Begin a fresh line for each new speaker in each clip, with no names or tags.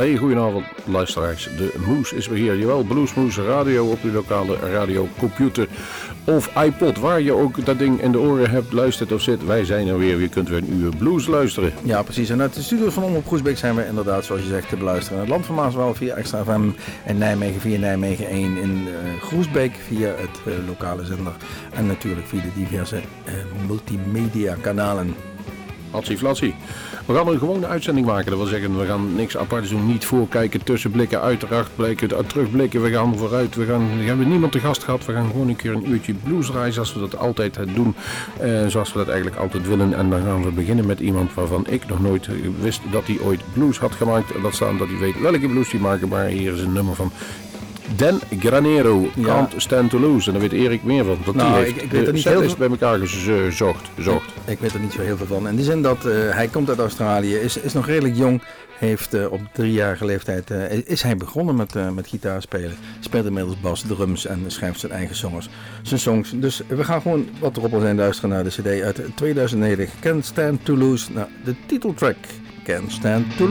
Hey, goedenavond luisteraars. De Moes is weer hier. Jawel, Bluesmoes Radio op uw lokale radiocomputer of iPod. Waar je ook dat ding in de oren hebt, luistert of zit. Wij zijn er weer. Je kunt weer een uur blues luisteren.
Ja, precies. En uit de studio van Omroep Groesbeek zijn we inderdaad, zoals je zegt, te beluisteren. Het land van Maaswal via Extra FM. In Nijmegen via Nijmegen 1. In uh, Groesbeek via het uh, lokale zender. En natuurlijk via de diverse uh, multimedia kanalen.
Flatsie. We gaan een gewone uitzending maken. Dat wil zeggen, we gaan niks aparts doen. Niet voorkijken, tussenblikken, uiteraard blikken, terugblikken. We gaan vooruit. We, gaan, we hebben niemand te gast gehad. We gaan gewoon een keer een uurtje bluesreis zoals we dat altijd doen. Eh, zoals we dat eigenlijk altijd willen. En dan gaan we beginnen met iemand waarvan ik nog nooit wist dat hij ooit blues had gemaakt. Dat staan dat hij weet welke blues hij maakt. Maar hier is een nummer van Den Granero. Can't Stand to Lose. En daar weet Erik meer van. Dat
nou,
die
ik, ik weet er niet heel
veel... bij elkaar gezocht. gezocht.
Ik, ik, weet er niet zo heel veel van. In die zin dat uh, hij komt uit Australië, is, is nog redelijk jong. Heeft uh, op driejarige leeftijd uh, is hij begonnen met, met gitaar spelen. Speelt inmiddels bas, drums en schrijft zijn eigen songs. Zijn songs. Dus we gaan gewoon wat erop zijn luisteren naar de cd uit 2009. Can't Stand to Lose. Nou, de titeltrack. Can't Stand to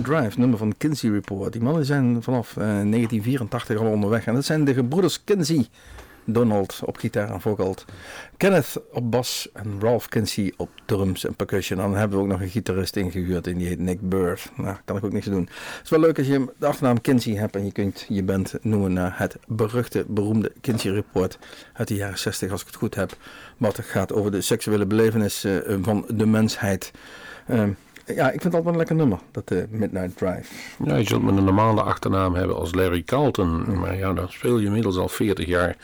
Drive, nummer van Kinsey Report. Die mannen zijn vanaf 1984 eh, al onderweg. En dat zijn de gebroeders Kinsey. Donald op gitaar en vocals. Kenneth op bas en Ralph Kinsey op drums en percussion. En dan hebben we ook nog een gitarist ingehuurd en die heet Nick Bird. Nou, kan ik ook niks doen. Het is wel leuk als je de achternaam Kinsey hebt en je kunt je band noemen naar het beruchte, beroemde Kinsey Report uit de jaren 60 als ik het goed heb. Wat gaat over de seksuele belevenis eh, van de mensheid. Uh, ja, ik vind het altijd een lekker nummer, dat uh, Midnight Drive.
Ja, je zult met een normale achternaam hebben als Larry Carlton. Maar ja, dan speel je inmiddels al 40 jaar.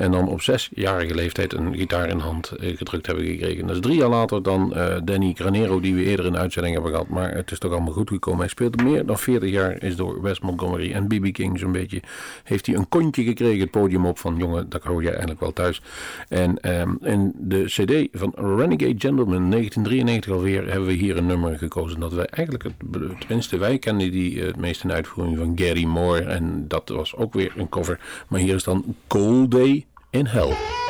En dan op zesjarige leeftijd een gitaar in hand eh, gedrukt hebben gekregen. Dat is drie jaar later dan uh, Danny Granero, die we eerder in uitzending hebben gehad. Maar het is toch allemaal goed gekomen. Hij speelt meer dan 40 jaar, is door Wes Montgomery en B.B. King zo'n beetje. Heeft hij een kontje gekregen, het podium op van jongen, dat hou jij eigenlijk wel thuis. En um, in de CD van Renegade Gentleman 1993 alweer hebben we hier een nummer gekozen. Dat wij eigenlijk, het, tenminste wij kennen die het meest in uitvoering van Gary Moore. En dat was ook weer een cover. Maar hier is dan Cold Day in hell.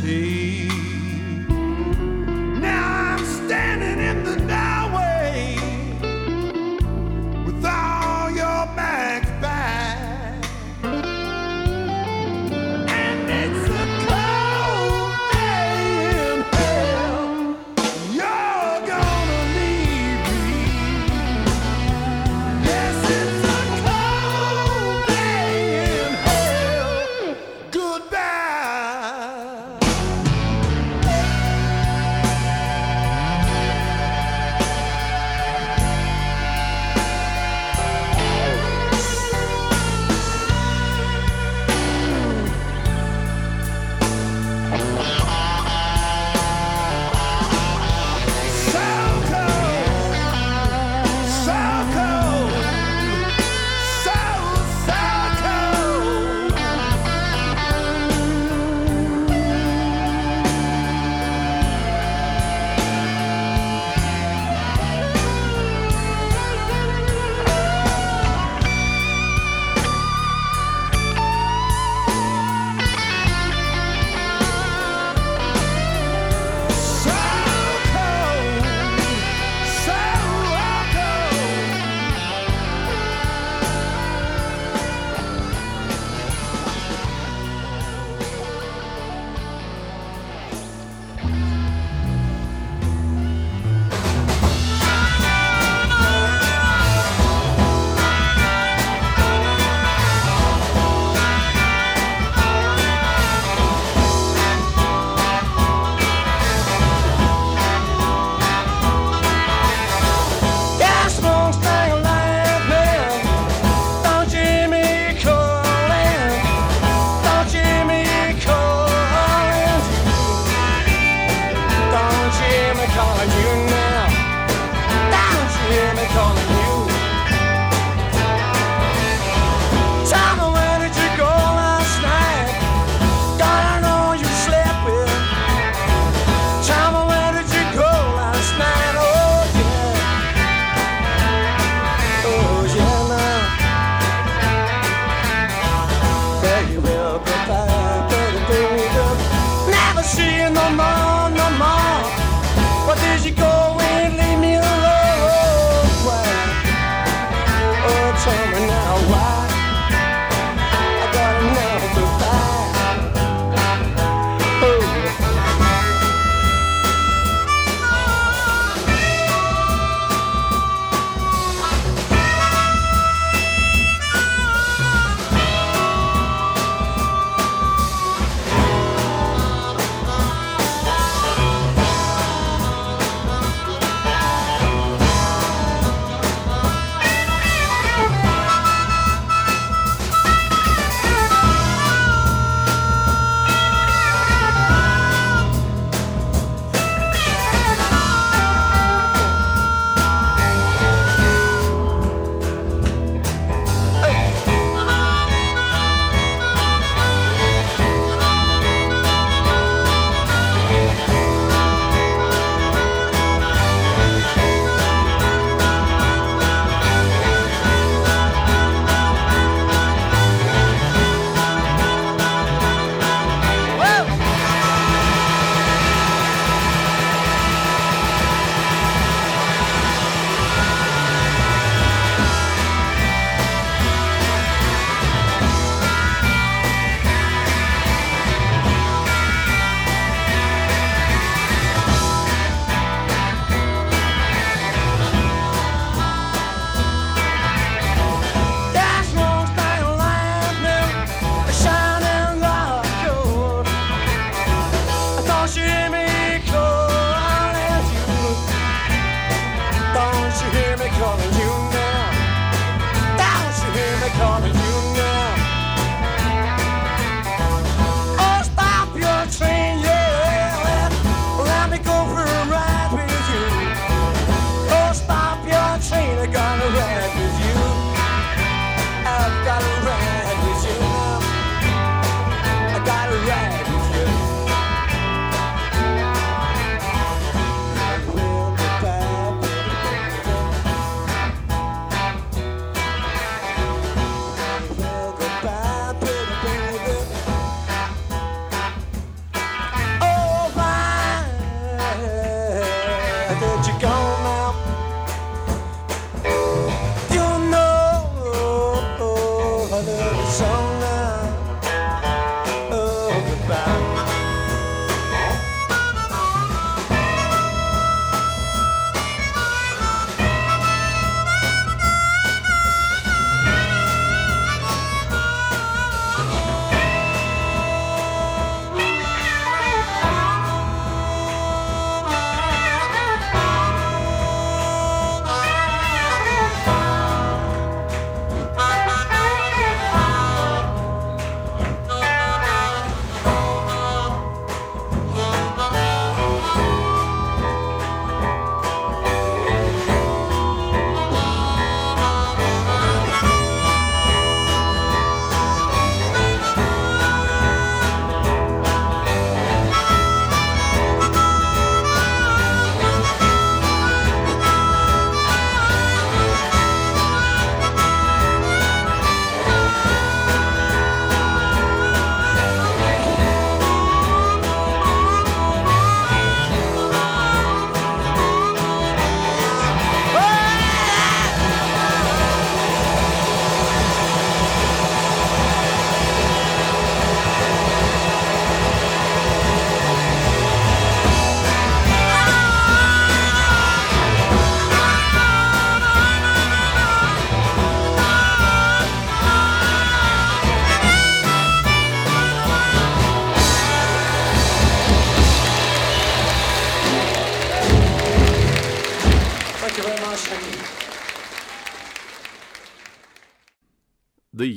See?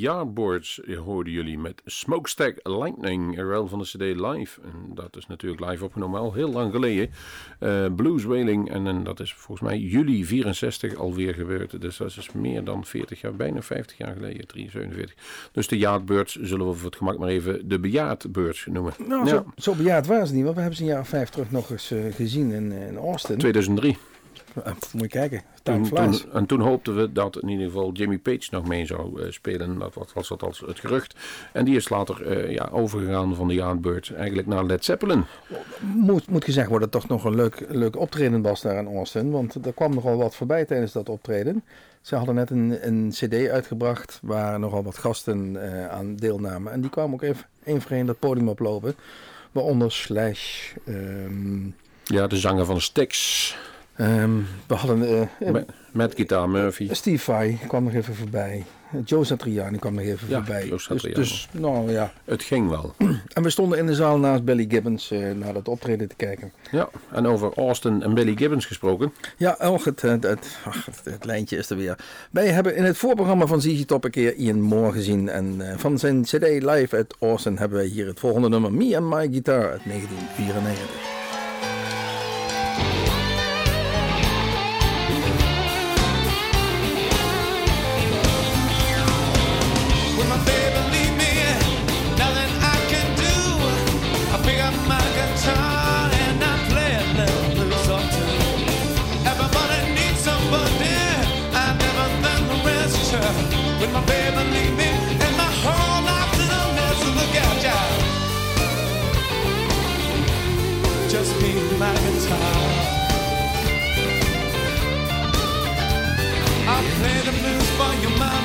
Yardboards hoorden jullie met Smokestack Lightning, wel van de CD live. En dat is natuurlijk live opgenomen al heel lang geleden. Eh, Blues Wailing, en, en dat is volgens mij juli 64 alweer gebeurd. Dus dat is meer dan 40 jaar, bijna 50 jaar geleden, 47. Dus de Yardbirds zullen we voor het gemak maar even de Bejaardbirds noemen.
Nou,
Ja,
zo, zo bejaard waren ze niet, want we hebben ze een jaar of vijf terug nog eens eh, gezien in, in Austin.
2003.
Moet je kijken,
Toen, en toen hoopten we dat in ieder geval Jimmy Page nog mee zou eh, spelen. Dat was, was dat als het gerucht. En die is later eh, ja, overgegaan van de Yardbirds eigenlijk naar Led Zeppelin.
Moet, moet gezegd worden dat het toch nog een leuk, leuk optreden was daar in Austin. Want er kwam nogal wat voorbij tijdens dat optreden. Ze hadden net een, een cd uitgebracht waar nogal wat gasten eh, aan deelnamen. En die kwamen ook even één voor één dat podium oplopen. Waaronder Slash. ehm,
Ja, de zanger van Styx.
Ehm, we hadden eh, eh,
Met, met Guitar Murphy.
Steve Vai kwam nog even voorbij. Joe Satriani kwam nog even
Ja,
voorbij.
Joe
dus,
Satriani.
dus, nou ja.
Het ging wel.
En we stonden in de zaal naast Billy Gibbons eh, naar dat optreden te kijken.
Ja, en over Austin en Billy Gibbons gesproken.
Ja, och, het, het, het, ach, het, het lijntje is er weer. Wij hebben in het voorprogramma van ZZ Top een keer Ian Moore gezien. En van zijn CD Live at Austin hebben wij hier het volgende nummer. Me and My Guitar uit 1994.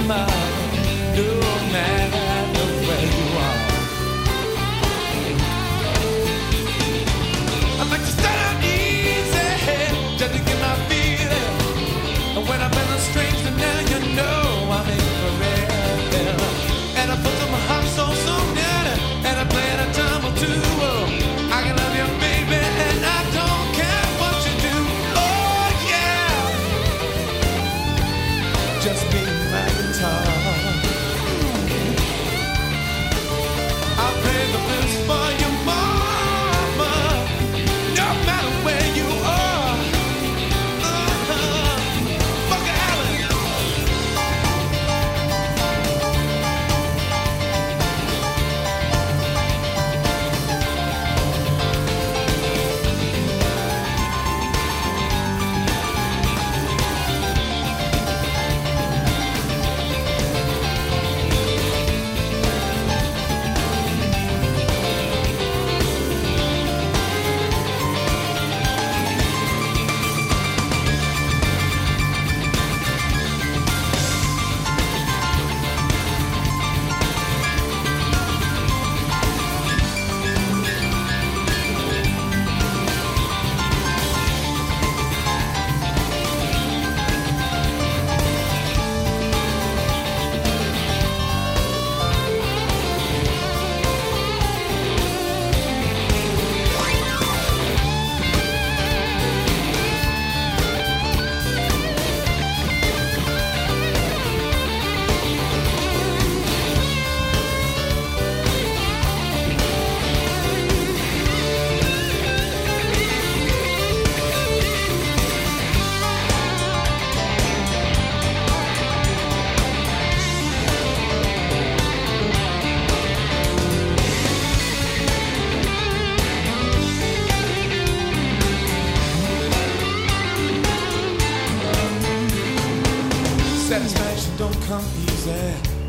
my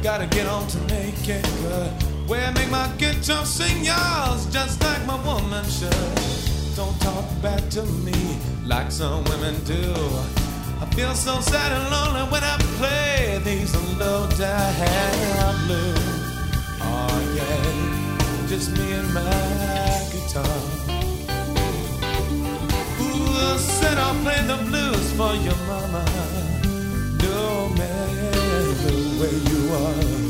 Gotta get on to make it good. Where make my guitar sing yours just like my woman should. Don't talk back to me like some women do. I feel so sad and lonely when I play these low down blues. Oh yeah, just me and my guitar. Ooh, said I'll play the blues for your mama. No matter where you are.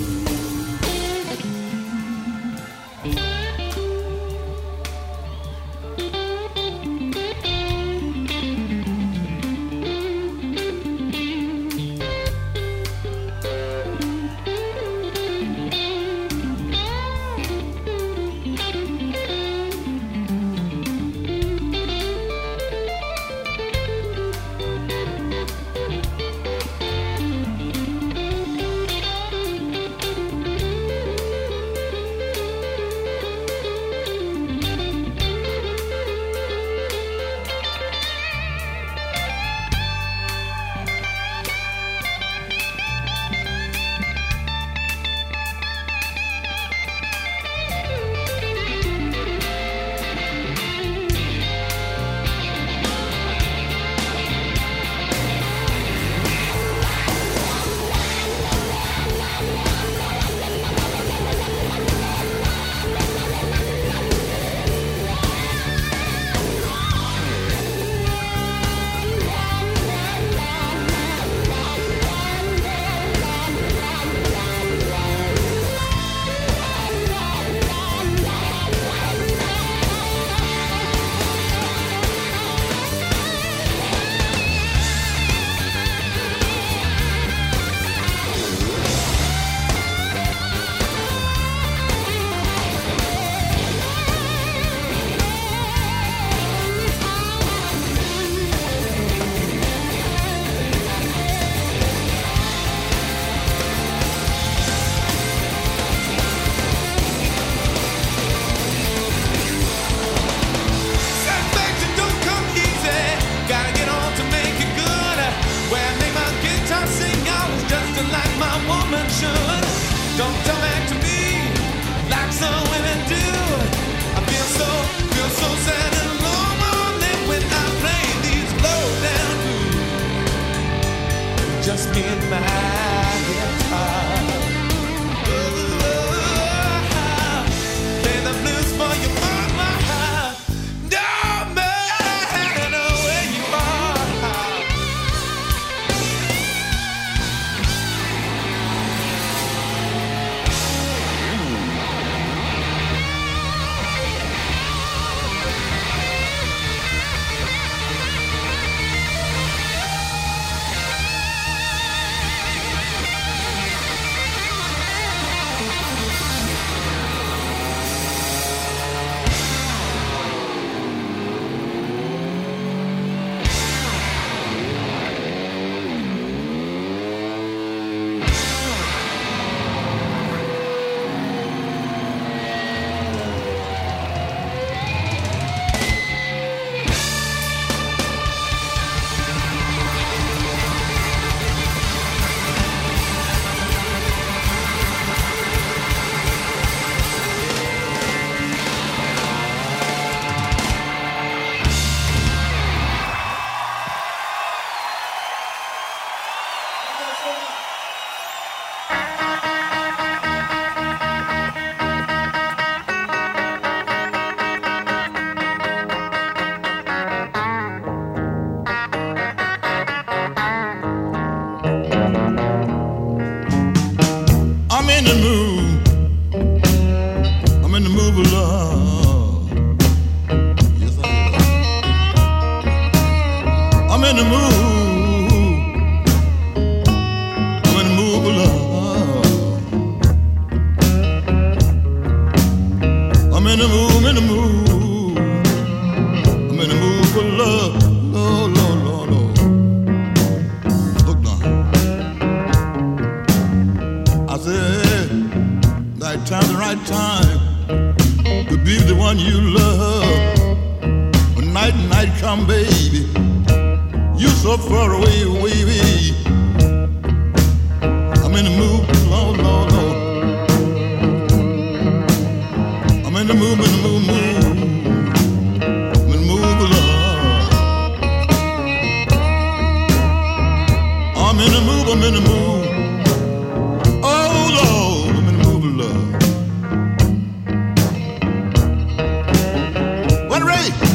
Henry.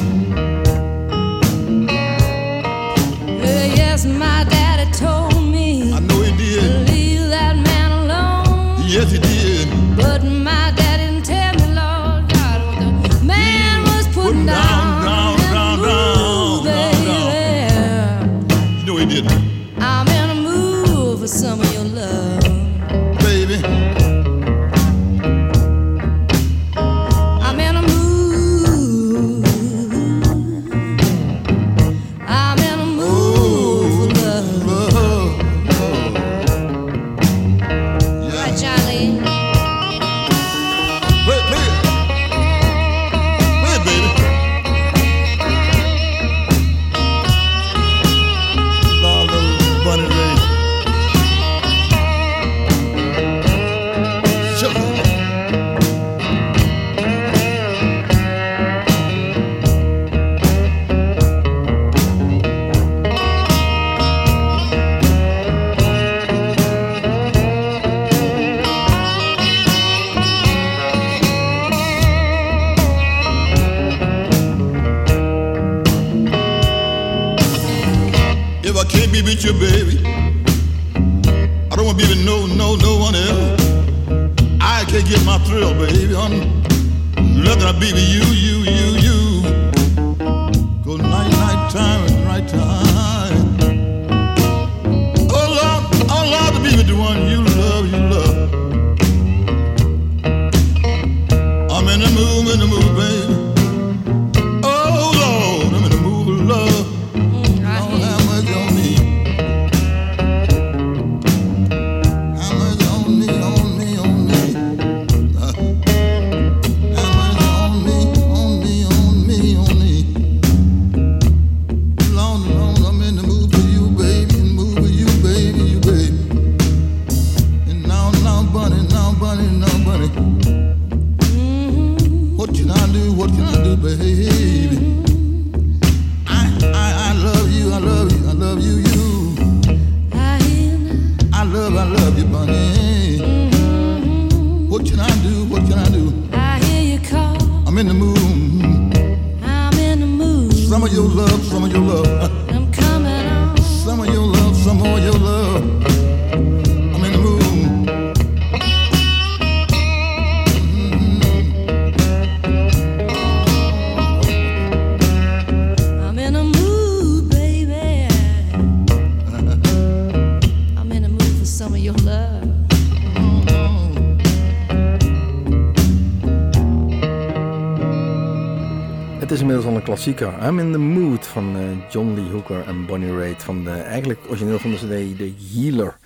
I'm in the Mood
van eh, John Lee Hooker en Bonnie Raitt. Van de, eigenlijk origineel van de cd The Healer.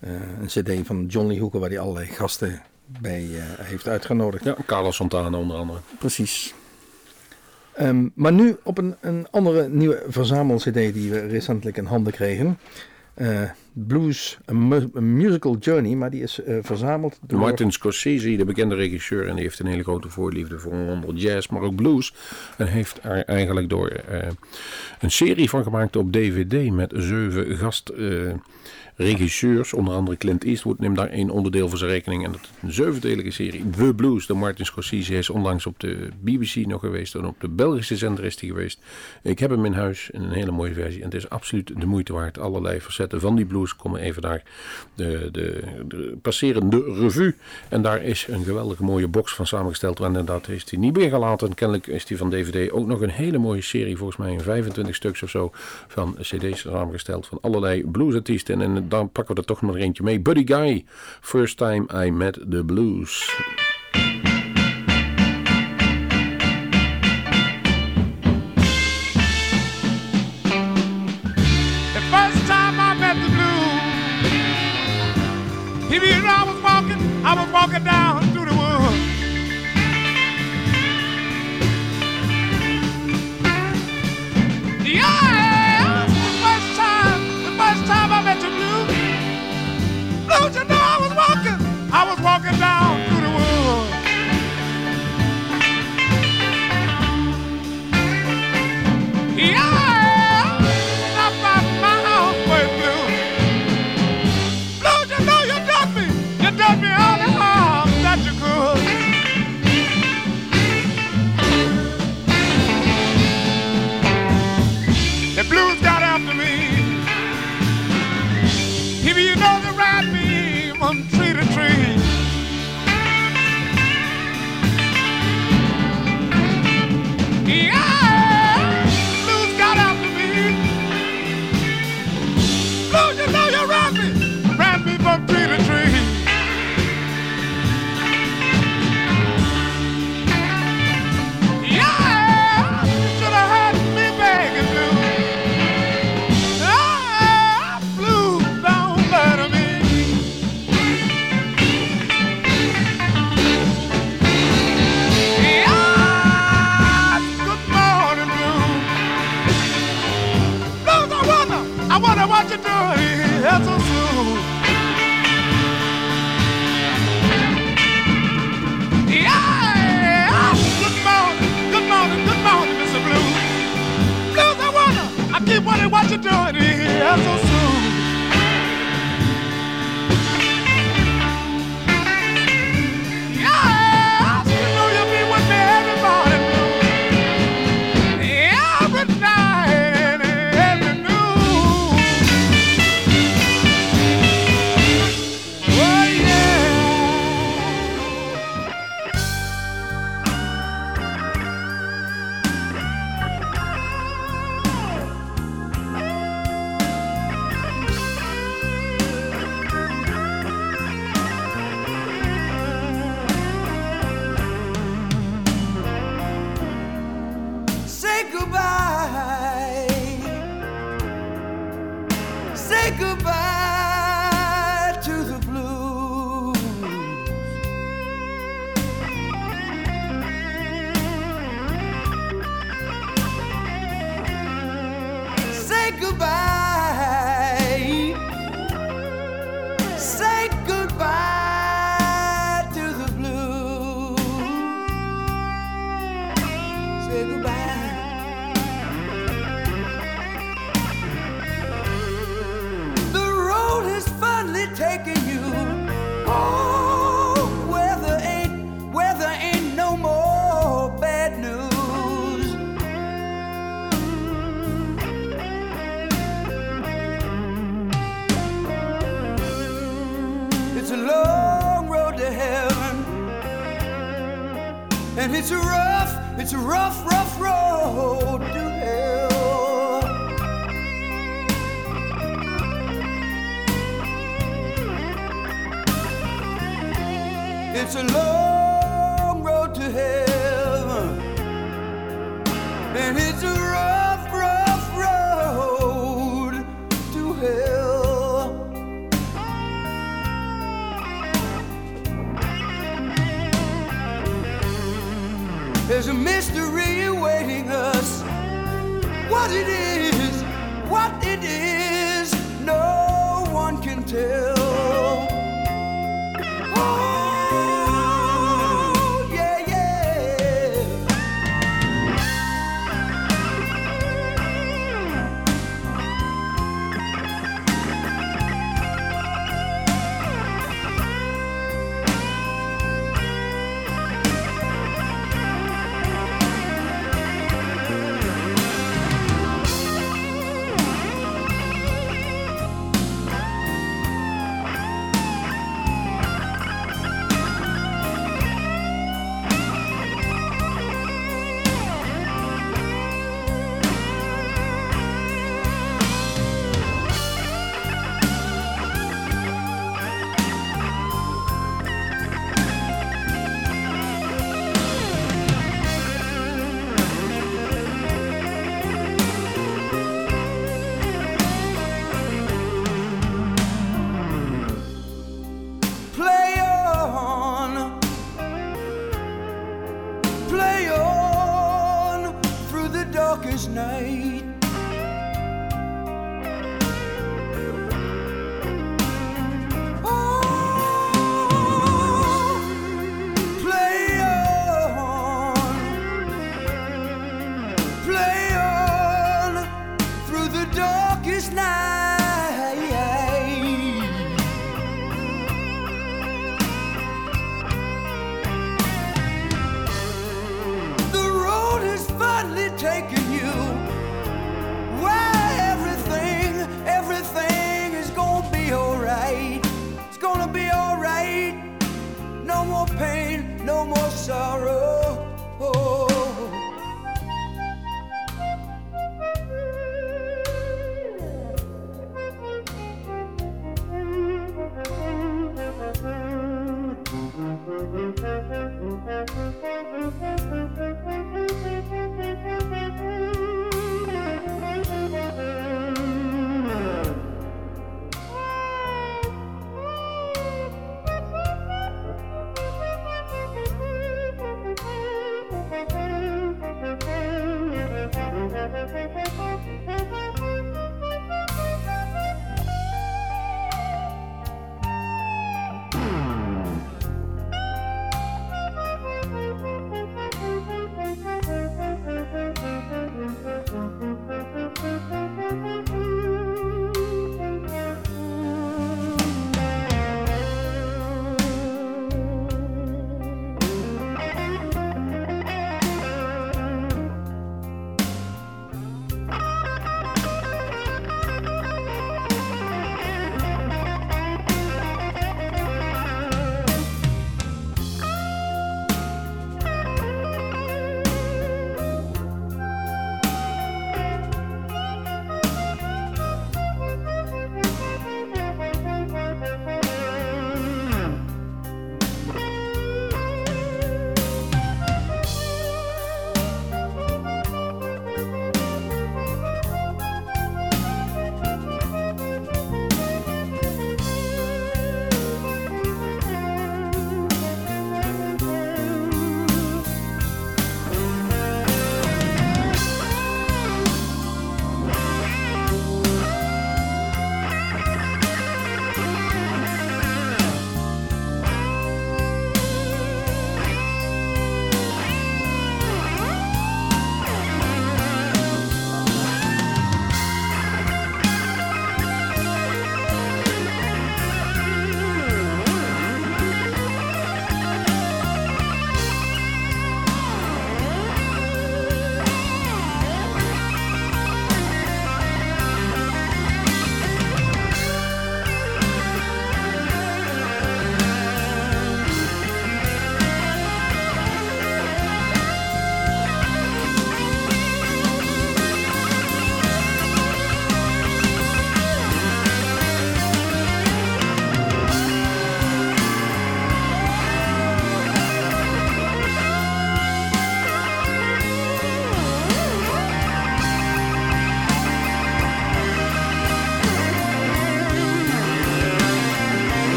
Eh, een cd van John Lee Hooker waar hij allerlei gasten bij eh, heeft uitgenodigd.
Ja, Carlos Santana onder andere.
Precies. Ehm, maar nu op een, een andere nieuwe verzamel cd die we recentelijk in handen kregen. Eh, blues, een, musical journey, maar die is eh, verzameld door...
Martin Scorsese, de bekende regisseur, en die heeft een hele grote voorliefde voor onder jazz, maar ook blues. En heeft er eigenlijk door eh, een serie van gemaakt op DVD met zeven gast regisseurs, onder andere Clint Eastwood, neemt daar één onderdeel voor zijn rekening. En dat is een zevendelige serie, The Blues, door Martin Scorsese. Is onlangs op de BBC nog geweest en op de Belgische zender is hij geweest. Ik heb hem in huis een hele mooie versie en het is absoluut de moeite waard. Allerlei facetten van die blues komen even daar de, de, de passeren de revue. En daar is een geweldige mooie box van samengesteld. En inderdaad heeft hij niet meer gelaten. Kennelijk is hij van DVD ook nog een hele mooie serie, volgens mij in 25 stuks of zo, van cd's samengesteld van allerlei bluesartiesten. En dan pakken we er toch nog eentje mee. Buddy Guy, First Time I Met the Blues.
The first
it's a rough, it's a rough, rough road to hell. It's a long it is, no one can tell.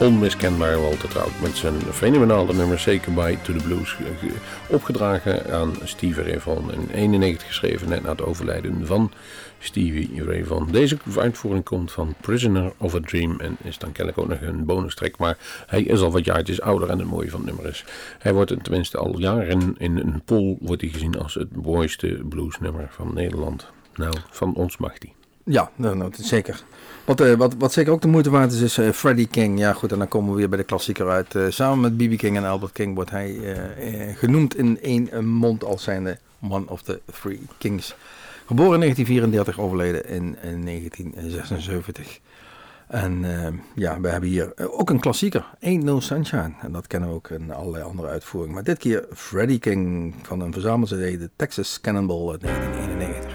Onmiskenbare Walter Trout met zijn fenomenale nummer Say Goodbye to the Blues. ge- Opgedragen aan Stevie Ray Vaughan in 91 geschreven net na het overlijden van Stevie Ray Vaughan. Deze uitvoering komt van Prisoner of a Dream en is dan kennelijk ook nog een bonus. Maar hij is al wat jaartjes ouder en het mooie van het nummer is. Hij wordt tenminste al jaren in een poll wordt hij gezien als het mooiste bluesnummer van Nederland. Nou, van ons mag die.
Ja, nou, nou, zeker. Wat, eh, wat, wat zeker ook de moeite waard is, is eh, Freddie King. Ja goed, en dan komen we weer bij de klassieker uit. Eh, samen met B.B. King en Albert King wordt hij genoemd in één mond als zijnde One of the Three Kings. Geboren in 1934, overleden in, in 1976. En ja, we hebben hier ook een klassieker, Ain't No Sunshine. En dat kennen we ook in allerlei andere uitvoeringen. Maar dit keer Freddie King van een verzameld CD, de Texas Cannonball uit 1991.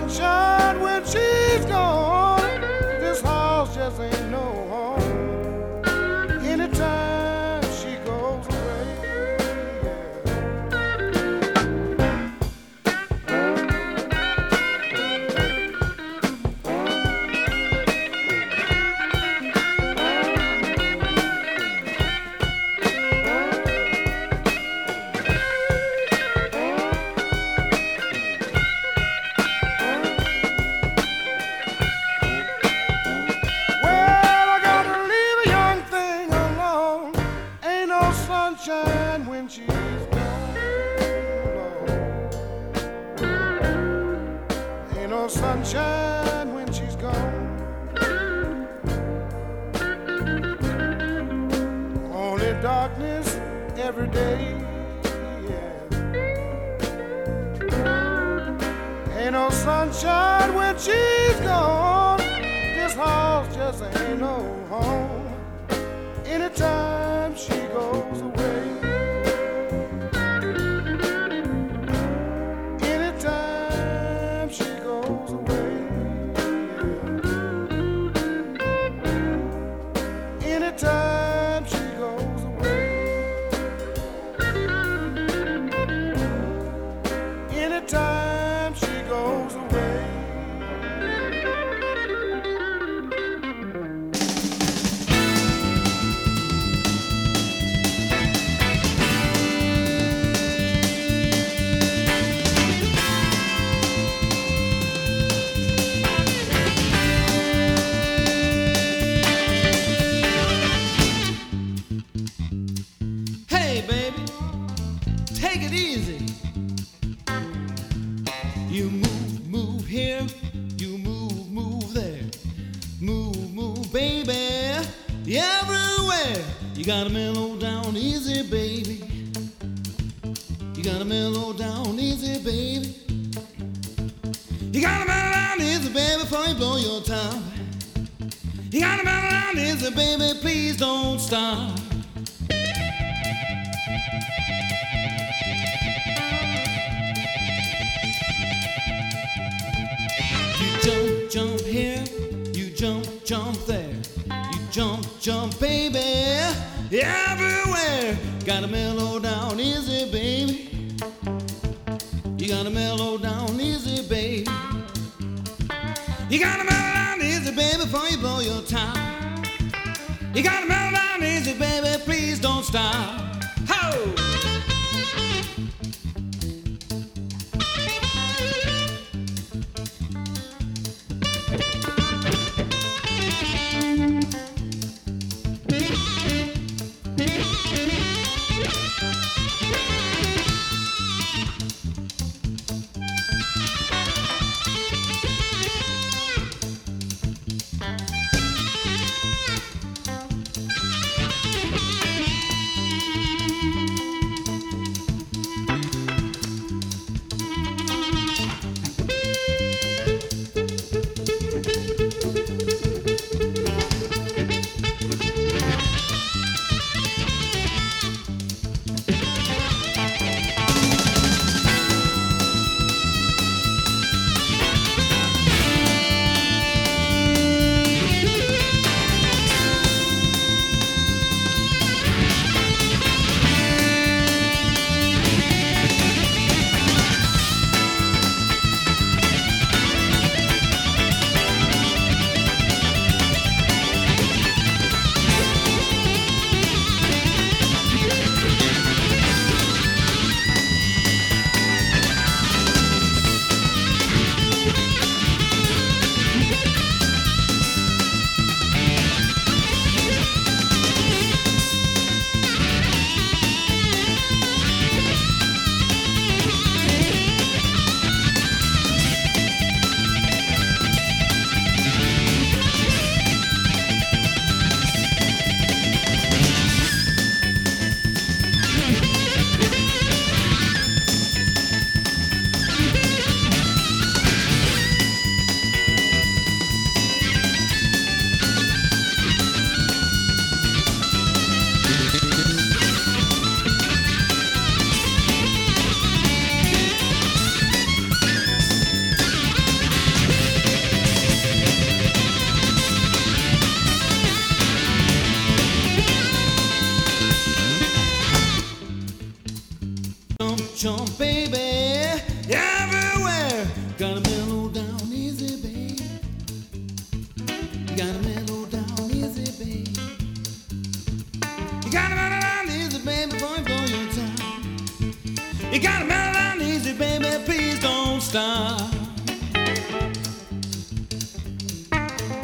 Sunshine when she's gone.
It easy. You move, move here, you move, move there. Move, move, baby, everywhere. You gotta mellow down easy, baby. You gotta mellow down easy, baby. You gotta mellow down easy, baby, before you blow your top. You gotta mellow down easy, baby, please don't stop. Stop.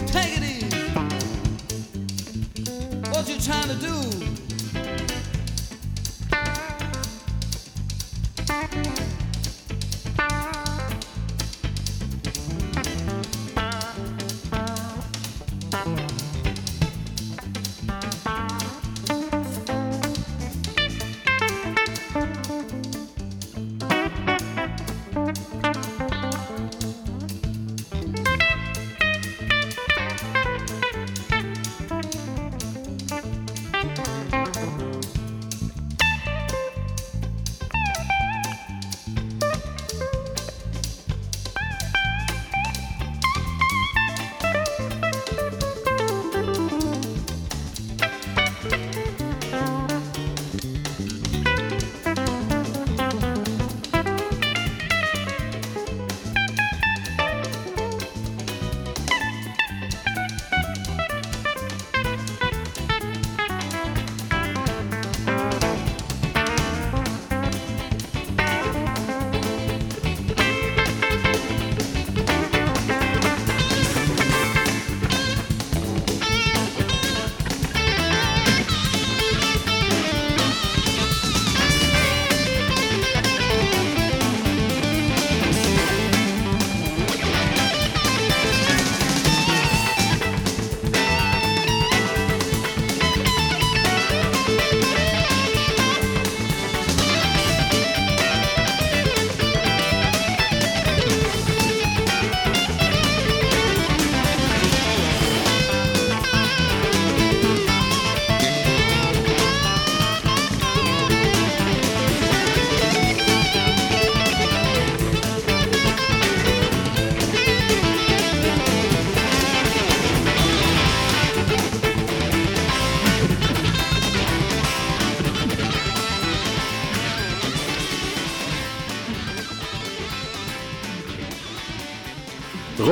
Take it easy. What you trying to do?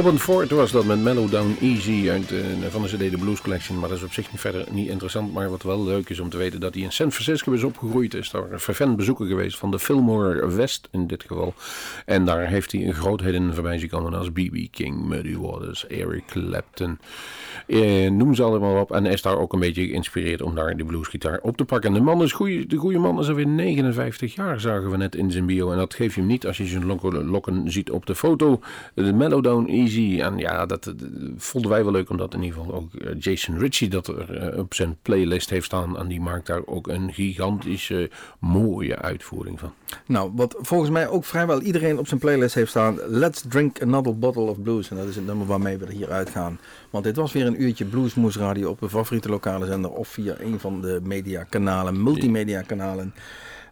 Robin Ford was dat met Mellow Down Easy uit, eh, van de CD The Blues Collection. Maar dat is op zich niet verder niet interessant. Maar wat wel leuk is om te weten dat hij in San Francisco is opgegroeid. Is daar een fervent bezoeker geweest van de Fillmore West in dit geval. En daar heeft hij een grootheden voorbij zien komen als B.B. King, Muddy Waters, Eric Clapton. Eh, noem ze allemaal op. En is daar ook een beetje geïnspireerd om daar de bluesgitaar op te pakken. En de man is goeie, de goede man is alweer 59 jaar, zagen we net in zijn bio. En dat geef je hem niet als je zijn lokken, ziet op de foto. De Mellow Down Easy. En ja, dat, vonden wij wel leuk, omdat in ieder geval ook eh, Jason Ritchie dat er eh, op zijn playlist heeft staan. En die maakt daar ook een gigantische mooie uitvoering van.
Nou, wat volgens mij ook vrijwel iedereen op zijn playlist heeft staan. Let's drink another bottle of blues. En dat is het nummer waarmee we er hier uitgaan. Want dit was weer een uurtje Bluesmoes Radio op een favoriete lokale zender. Of via een van de mediakanalen, multimedia kanalen.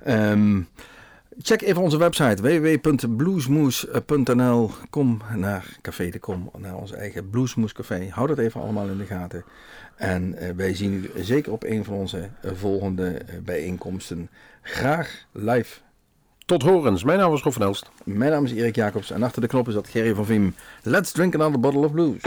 Ehm, check even onze website www.bluesmoes.nl. Kom naar Café de Kom, naar ons eigen Bluesmoes Café. Hou dat even allemaal in de gaten. En eh, wij zien u zeker op een van onze eh, volgende eh, bijeenkomsten. Graag live.
Tot horens. Mijn naam is Rob van Elst.
Mijn naam is Erik Jacobs en achter de knop is dat Gerry van Viem. Let's drink another bottle of blues.